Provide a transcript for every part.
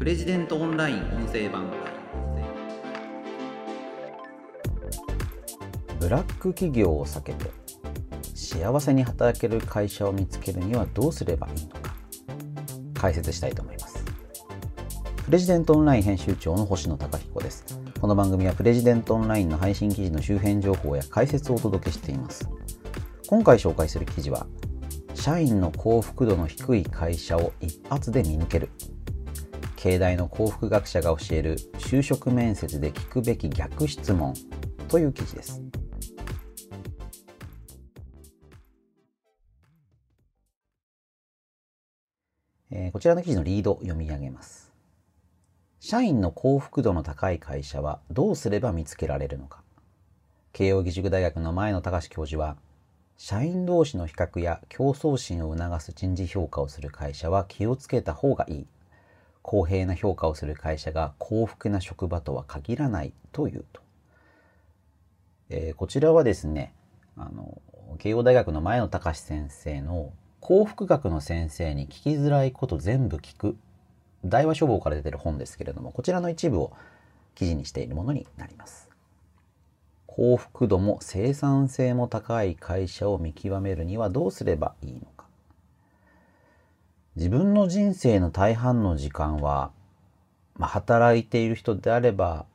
プレジデントオンライン音声版ブラック企業を避けて幸せに働ける会社を見つけるにはどうすればいいのか解説したいと思います。プレジデントオンライン編集長の星野貴彦です。この番組はプレジデントオンラインの配信記事の周辺情報や解説をお届けしています。今回紹介する記事は社員の幸福度の低い会社を一発で見抜ける経大の幸福学者が教える就職面接で聞くべき逆質問という記事ですえー、こちらの記事のリードを読み上げます。社員の幸福度の高い会社はどうすれば見つけられるのか。慶應義塾大学の前野隆教授は、社員同士の比較や競争心を促す人事評価をする会社は気をつけた方がいい。公平な評価をする会社が幸福な職場とは限らないというと。えー、こちらはですね、あの、慶応大学の前野隆先生の幸福学の先生に聞きづらいこと全部聞く大和書房から出てる本ですけれどもこちらの一部を記事にしているものになります幸福度も生産性も高い会社を見極めるにはどうすればいいのか自分の人生の大半の時間は、まあ、働いている人であれば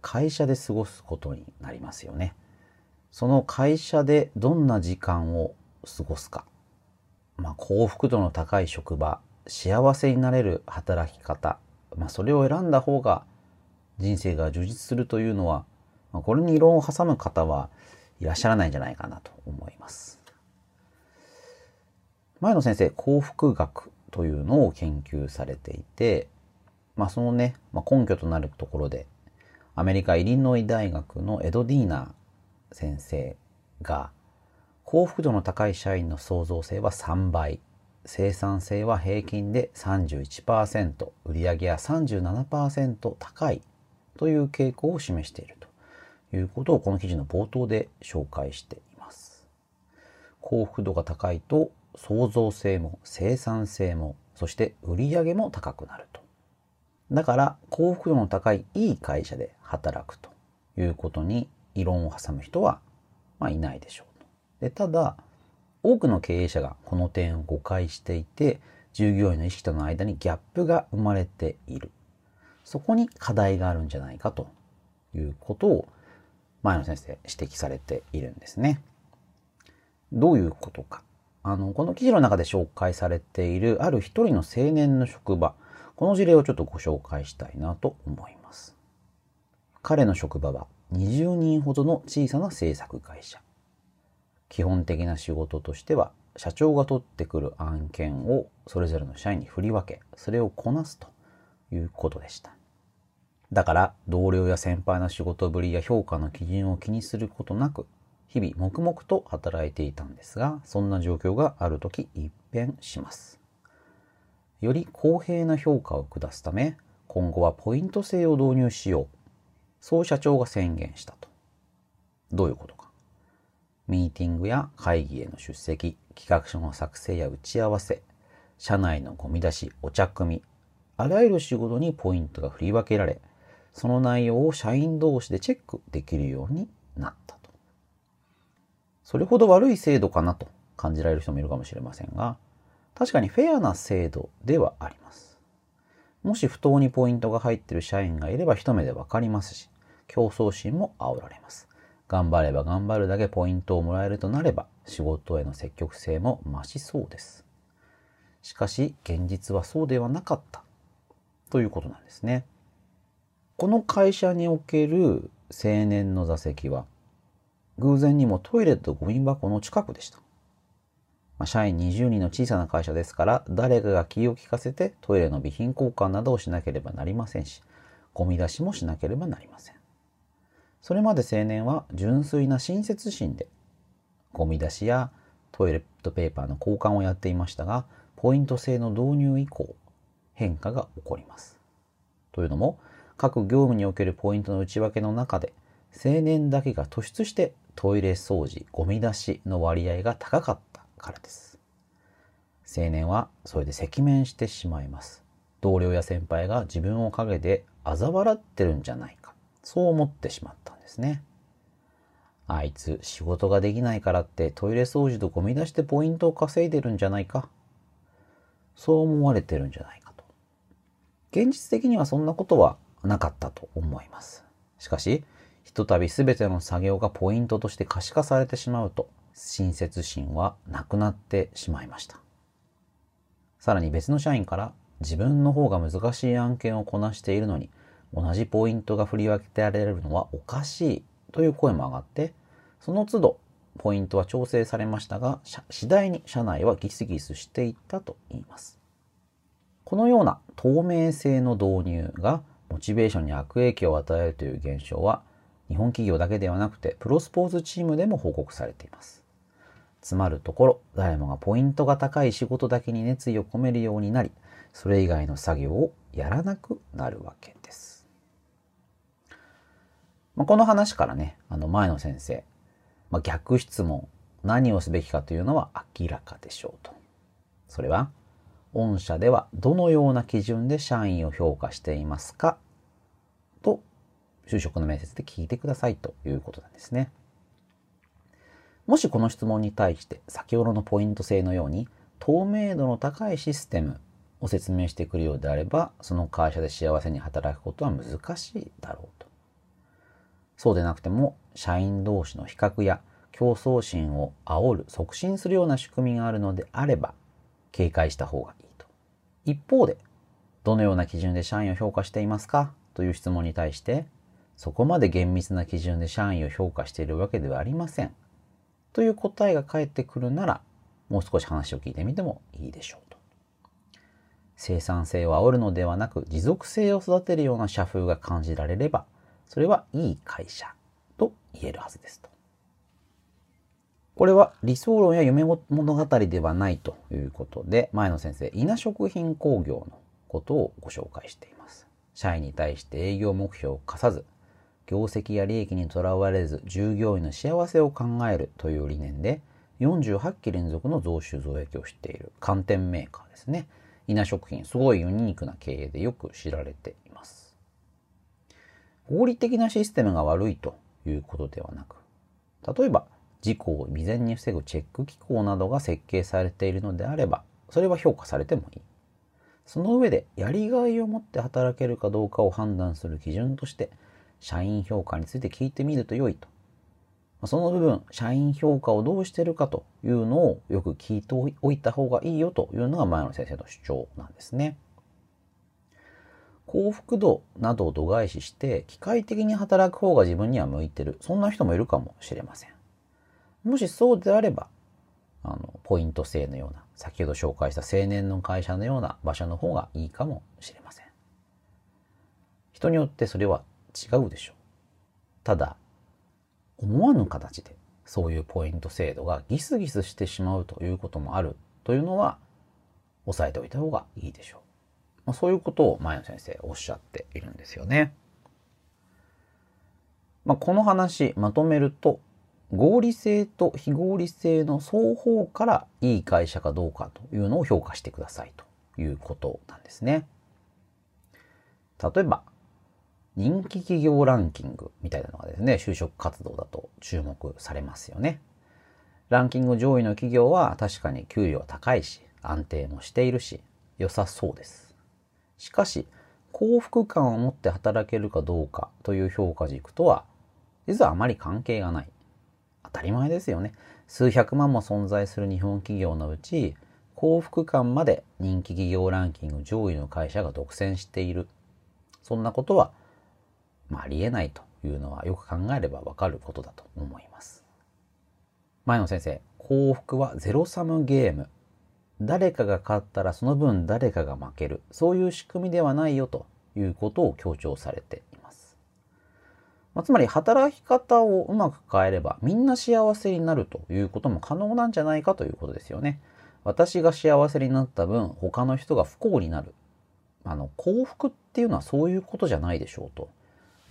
会社で過ごすことになりますよね。その会社でどんな時間を過ごすか。まあ、幸福度の高い職場幸せになれる働き方、まあ、それを選んだ方が人生が充実するというのは、まあ、これに異論を挟む方はいらっしゃらないんじゃないかなと思います。前野先生幸福学。というのを研究されていて、まあ、そのね、まあ、根拠となるところでアメリカイリノイ大学のエド・ディーナー先生が幸福度の高い社員の創造性は3倍生産性は平均で31%売上は37%高いという傾向を示しているということをこの記事の冒頭で紹介しています。幸福度が高いと創造性も生産性もそして売り上げも高くなると。だから幸福度の高いいい会社で働くと。いうことに異論を挟む人は、まあ、いないでしょうと。でただ多くの経営者がこの点を誤解していて従業員の意識との間にギャップが生まれている。そこに課題があるんじゃないかと。いうことを前野先生指摘されているんですね。どういうことか。あの、この記事の中で紹介されているある一人の青年の職場、この事例をちょっとご紹介したいなと思います。彼の職場は20人ほどの小さな制作会社。基本的な仕事としては社長が取ってくる案件をそれぞれの社員に振り分けそれをこなすということでしただから同僚や先輩の仕事ぶりや評価の基準を気にすることなく日々黙々と働いていたんですがそんな状況がある時一変します。より公平な評価を下すため今後はポイント制を導入しよう。そう社長が宣言したと。どういうことか。ミーティングや会議への出席、企画書の作成や打ち合わせ、社内のゴミ出し、お茶組み、あらゆる仕事にポイントが振り分けられ、その内容を社員同士でチェックできるようになった。それほど悪い制度かなと感じられる人もいるかもしれませんが、確かにフェアな制度ではあります。もし不当にポイントが入っている社員がいれば一目でわかりますし、競争心も煽られます。頑張れば頑張るだけポイントをもらえるとなれば仕事への積極性も増しそうです。しかし現実はそうではなかったということなんですね。この会社における青年の座席は偶然にもトイレとゴミ箱の近くでした。まあ、社員20人の小さな会社ですから誰かが気を利かせてトイレの備品交換などをしなければなりませんしゴミ出しもしなければなりません。それまで青年は純粋な親切心でゴミ出しやトイレットペーパーの交換をやっていましたがポイント制の導入以降変化が起こります。というのも各業務におけるポイントの内訳の中で青年だけが突出してトイレ掃除ゴミ出しの割合が高かったからです。青年はそれで赤面してしまいます。同僚や先輩が自分を陰で嘲笑ってるんじゃないか。そう思ってしまったんですね。あいつ仕事ができないからってトイレ掃除とゴミ出してポイントを稼いでるんじゃないか。そう思われてるんじゃないかと。現実的にはそんなことはなかったと思います。しかし、ひとたび全ての作業がポイントとして可視化されてしまうと、親切心はなくなってしまいました。さらに別の社員から自分の方が難しい案件をこなしているのに同じポイントが振り分けてられるのはおかしいという声も上がってその都度ポイントは調整されましたが次第に社内はギスギスしていったと言いますこのような透明性の導入がモチベーションに悪影響を与えるという現象は日本企業だけではなくてプロスポーツチームでも報告されていますつまるところ誰もがポイントが高い仕事だけに熱意を込めるようになりそれ以外の作業をやらなくなるわけです。まあ、この話からね、あの前の先生、まあ、逆質問、何をすべきかというのは明らかでしょうと。それは、御社ではどのような基準で社員を評価していますか、就職の面接で聞いてくださいということなんですね。もしこの質問に対して先ほどのポイント制のように透明度の高いシステムを説明してくるようであれば、その会社で幸せに働くことは難しいだろうと。そうでなくても、社員同士の比較や競争心を煽る、促進するような仕組みがあるのであれば、警戒した方がいいと。一方で、どのような基準で社員を評価していますか？という質問に対して、そこまで厳密な基準で社員を評価しているわけではありません。という答えが返ってくるなら、もう少し話を聞いてみてもいいでしょうと。生産性を煽るのではなく持続性を育てるような社風が感じられれば、それはいい会社と言えるはずですと。これは理想論や夢物語ではないということで、前の先生、稲食品工業のことをご紹介しています。社員に対して営業目標を課さず、業績や利益にとらわれず従業員の幸せを考えるという理念で48期連続の増収増益をしている寒天メーカーですね。稲食品、すごいユニークな経営でよく知られています。合理的なシステムが悪いということではなく、例えば事故を未然に防ぐチェック機構などが設計されているのであれば、それは評価されてもいい。その上で、やりがいを持って働けるかどうかを判断する基準として、社員評価について聞いてみると良いとその部分、社員評価をどうしてるかというのをよく聞いておいた方がいいよというのが前の先生の主張なんですね。幸福度などを度外視して機械的に働く方が自分には向いてる。そんな人もいるかもしれません。もしそうであれば、あの、ポイント制のような、先ほど紹介した青年の会社のような場所の方がいいかもしれません。人によってそれは違うでしょう。ただ、思わぬ形でそういうポイント制度がギスギスしてしまうということもあるというのは押さえておいた方がいいでしょう。まあ、そういうことを前野先生おっしゃっているんですよね。まあ、この話まとめると合理性と非合理性の双方からいい会社かどうかというのを評価してくださいということなんですね。例えば人気企業ランキングみたいなのがですね、就職活動だと注目されますよね。ランキング上位の企業は確かに給料は高いし、安定もしているし、良さそうです。しかし、幸福感を持って働けるかどうかという評価軸とは、実はあまり関係がない。当たり前ですよね。数百万も存在する日本企業のうち、幸福感まで人気企業ランキング上位の会社が独占している。そんなことはまあ、ありえないというのはよく考えればわかることだと思います。前野先生、幸福はゼロサムゲーム。誰かが勝ったらその分誰かが負ける。そういう仕組みではないよということを強調されています。まあ、つまり働き方をうまく変えればみんな幸せになるということも可能なんじゃないかということですよね。私が幸せになった分他の人が不幸になる。あの幸福っていうのはそういうことじゃないでしょうと。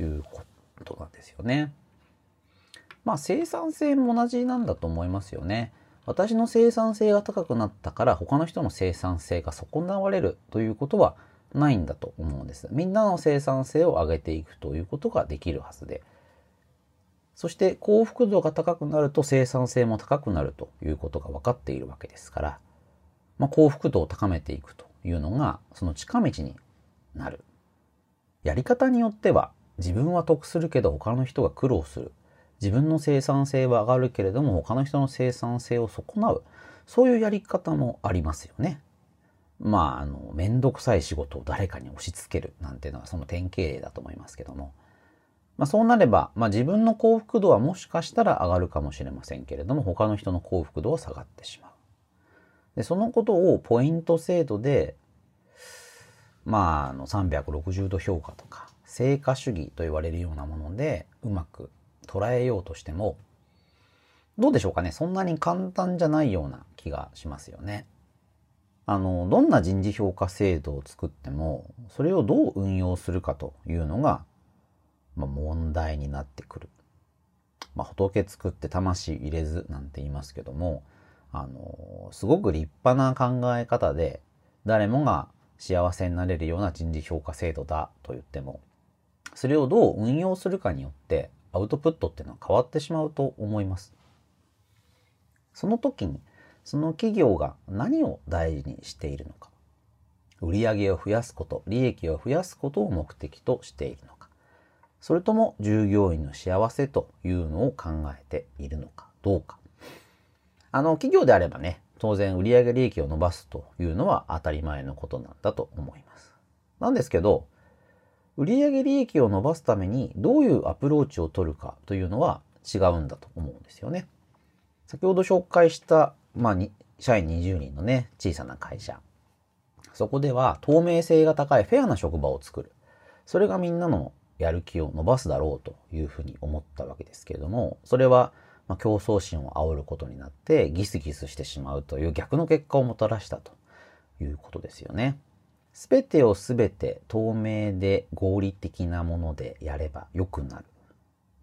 いうことなんですよね。まあ生産性も同じなんだと思いますよね。私の生産性が高くなったから他の人の生産性が損なわれるということはないんだと思うんです。みんなの生産性を上げていくということができるはずで。そして幸福度が高くなると生産性も高くなるということが分かっているわけですから、まあ、幸福度を高めていくというのがその近道になる。やり方によっては自分は得するけど他の人が苦労する。自分の生産性は上がるけれども他の人の生産性を損なう。そういうやり方もありますよね。まあ、あの、めんどくさい仕事を誰かに押し付けるなんていうのはその典型例だと思いますけども。まあ、そうなれば、まあ、自分の幸福度はもしかしたら上がるかもしれませんけれども、他の人の幸福度は下がってしまう。で、そのことをポイント制度で、まあ、あの、360度評価とか、成果主義と言われるようなもので、うまく捉えようとしても、どうでしょうかね？そんなに簡単じゃないような気がしますよね。あの、どんな人事評価制度を作っても、それをどう運用するかというのが、まあ、問題になってくる。まあ、仏作って魂入れずなんて言いますけども、あの、すごく立派な考え方で、誰もが幸せになれるような人事評価制度だと言っても、それをどう運用するかによってアウトプットっていうのは変わってしまうと思います。その時にその企業が何を大事にしているのか売上を増やすこと利益を増やすことを目的としているのかそれとも従業員の幸せというのを考えているのかどうかあの企業であればね当然売上利益を伸ばすというのは当たり前のことなんだと思いますなんですけど売上利益を伸ばすためにどういうアプローチを取るかというのは違うんだと思うんですよね。先ほど紹介した、まあ、社員20人のね、小さな会社。そこでは透明性が高いフェアな職場を作る。それがみんなのやる気を伸ばすだろうというふうに思ったわけですけれども、それはま競争心を煽ることになってギスギスしてしまうという逆の結果をもたらしたということですよね。すべてをすべて透明で合理的なものでやれば良くなる。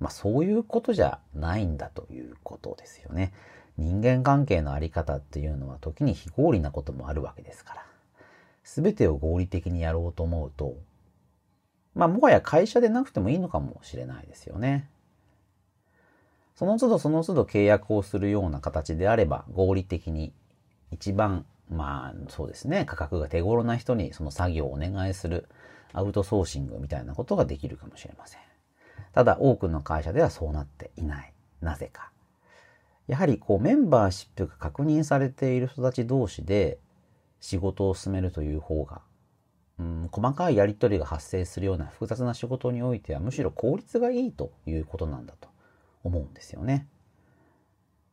まあそういうことじゃないんだということですよね。人間関係のあり方っていうのは時に非合理なこともあるわけですから。すべてを合理的にやろうと思うと、まあもはや会社でなくてもいいのかもしれないですよね。その都度その都度契約をするような形であれば合理的に一番まあそうですね。価格が手頃な人にその作業をお願いするアウトソーシングみたいなことができるかもしれません。ただ多くの会社ではそうなっていない。なぜか。やはりこうメンバーシップが確認されている人たち同士で仕事を進めるという方が、うん、細かいやり取りが発生するような複雑な仕事においてはむしろ効率がいいということなんだと思うんですよね。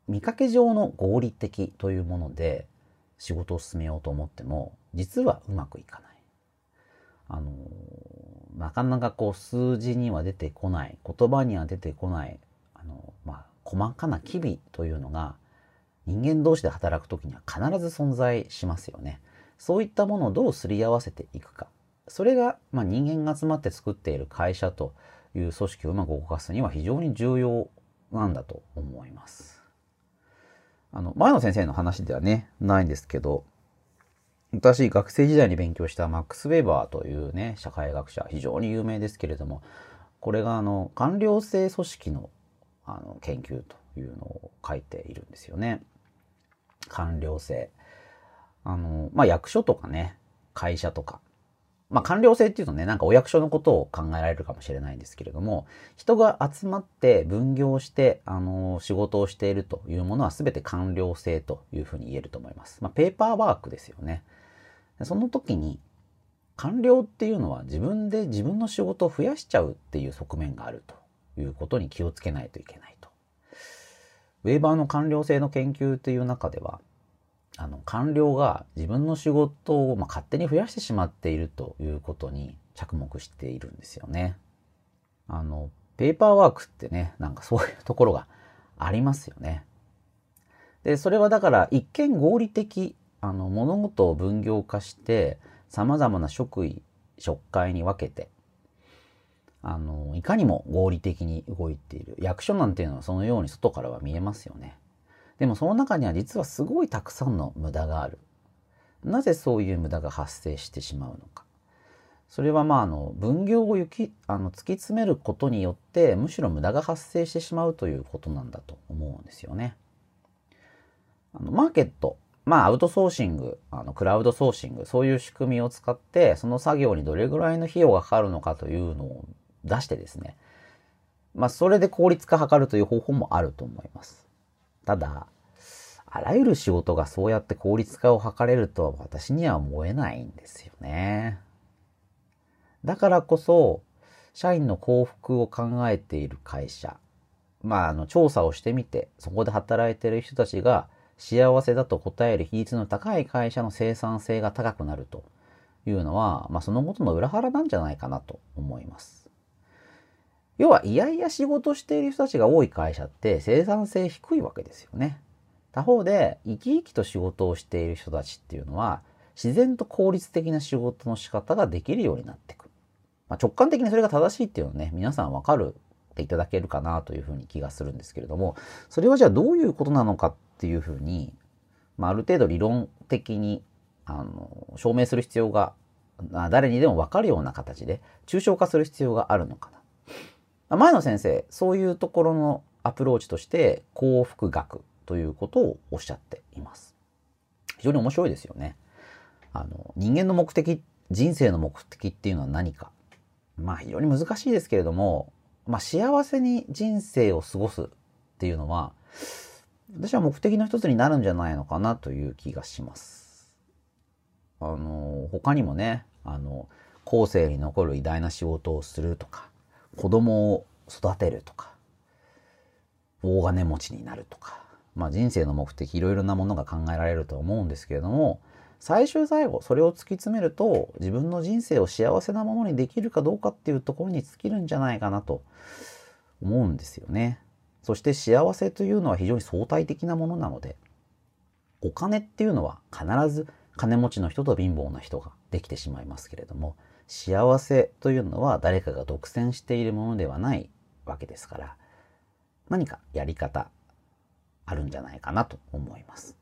見かけ上の合理的というもので仕事を進めようと思っても、実はうまくいかない。あの、なかなかこう数字には出てこない、言葉には出てこない、あの、まあ、細かな機微というのが人間同士で働く時には必ず存在しますよね。そういったものをどうすり合わせていくか。それが、まあ、人間が集まって作っている会社という組織をうまく動かすには非常に重要なんだと思います。あの、前の先生の話ではね、ないんですけど、私、学生時代に勉強したマックス・ウェーバーというね、社会学者、非常に有名ですけれども、これがあの、官僚制組織のあの研究というのを書いているんですよね。官僚制。あの、まあ、役所とかね、会社とか、まあ、官僚制っていうとね、なんかお役所のことを考えられるかもしれないんですけれども、人が集まって分業して、あの、仕事をしているというものは全て官僚制というふうに言えると思います。まあ、ペーパーワークですよね。その時に、官僚っていうのは自分で自分の仕事を増やしちゃうっていう側面があるということに気をつけないといけないと。ウェーバーの官僚性の研究っていう中では、あの、官僚が自分の仕事を、ま、勝手に増やしてしまっているということに着目しているんですよね。あの、ペーパーワークってね、なんかそういうところがありますよね。で、それはだから一見合理的、あの、物事を分業化して、様々な職位、職会に分けて、あの、いかにも合理的に動いている。役所なんていうのはそのように外からは見えますよね。でもその中には実はすごいたくさんの無駄がある。なぜそういう無駄が発生してしまうのか。それはまああの分業を行きあの突き詰めることによってむしろ無駄が発生してしまうということなんだと思うんですよね。あのマーケットまあアウトソーシングあのクラウドソーシングそういう仕組みを使ってその作業にどれぐらいの費用がかかるのかというのを出してですねまあそれで効率化図るという方法もあると思います。ただあらゆる仕事がそうやって効率化を図れるとは私には思えないんですよね。だからこそ、社員の幸福を考えている会社、まあ、あの、調査をしてみて、そこで働いてる人たちが幸せだと答える比率の高い会社の生産性が高くなるというのは、まあ、そのことの裏腹なんじゃないかなと思います。要は、いやいや仕事している人たちが多い会社って生産性低いわけですよね。他方で生き生きと仕事をしている人たちっていうのは自然と効率的な仕事の仕方ができるようになっていく。まあ、直感的にそれが正しいっていうのをね、皆さんわかるっていただけるかなというふうに気がするんですけれども、それはじゃあどういうことなのかっていうふうに、まあ、ある程度理論的にあの証明する必要が誰にでもわかるような形で抽象化する必要があるのかな。前野先生、そういうところのアプローチとして幸福学ということをおっしゃっています。非常に面白いですよね。あの、人間の目的、人生の目的っていうのは何か。まあ非常に難しいですけれども、まあ幸せに人生を過ごすっていうのは、私は目的の一つになるんじゃないのかなという気がします。あの、他にもね、あの、後世に残る偉大な仕事をするとか、子供を育てるとか、大金持ちになるとか、まあ、人生の目的いろいろなものが考えられると思うんですけれども最終最後それを突き詰めると自分の人生を幸せなものにできるかどうかっていうところに尽きるんじゃないかなと思うんですよね。そして幸せというのは非常に相対的なものなのでお金っていうのは必ず金持ちの人と貧乏な人ができてしまいますけれども幸せというのは誰かが独占しているものではないわけですから何かやり方あるんじゃないかなと思います。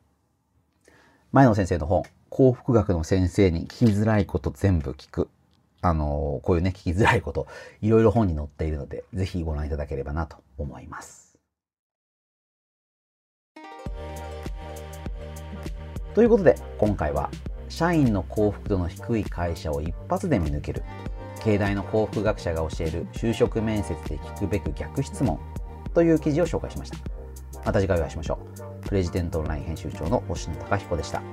前野先生の本、幸福学の先生に聞きづらいこと全部聞く。あの、こういうね、聞きづらいこと、いろいろ本に載っているので、ぜひご覧いただければなと思います。ということで、今回は、社員の幸福度の低い会社を一発で見抜ける、経大の幸福学者が教える就職面接で聞くべく逆質問という記事を紹介しました。また次回お会いしましょう。プレジデントオンライン編集長の星野貴彦でした。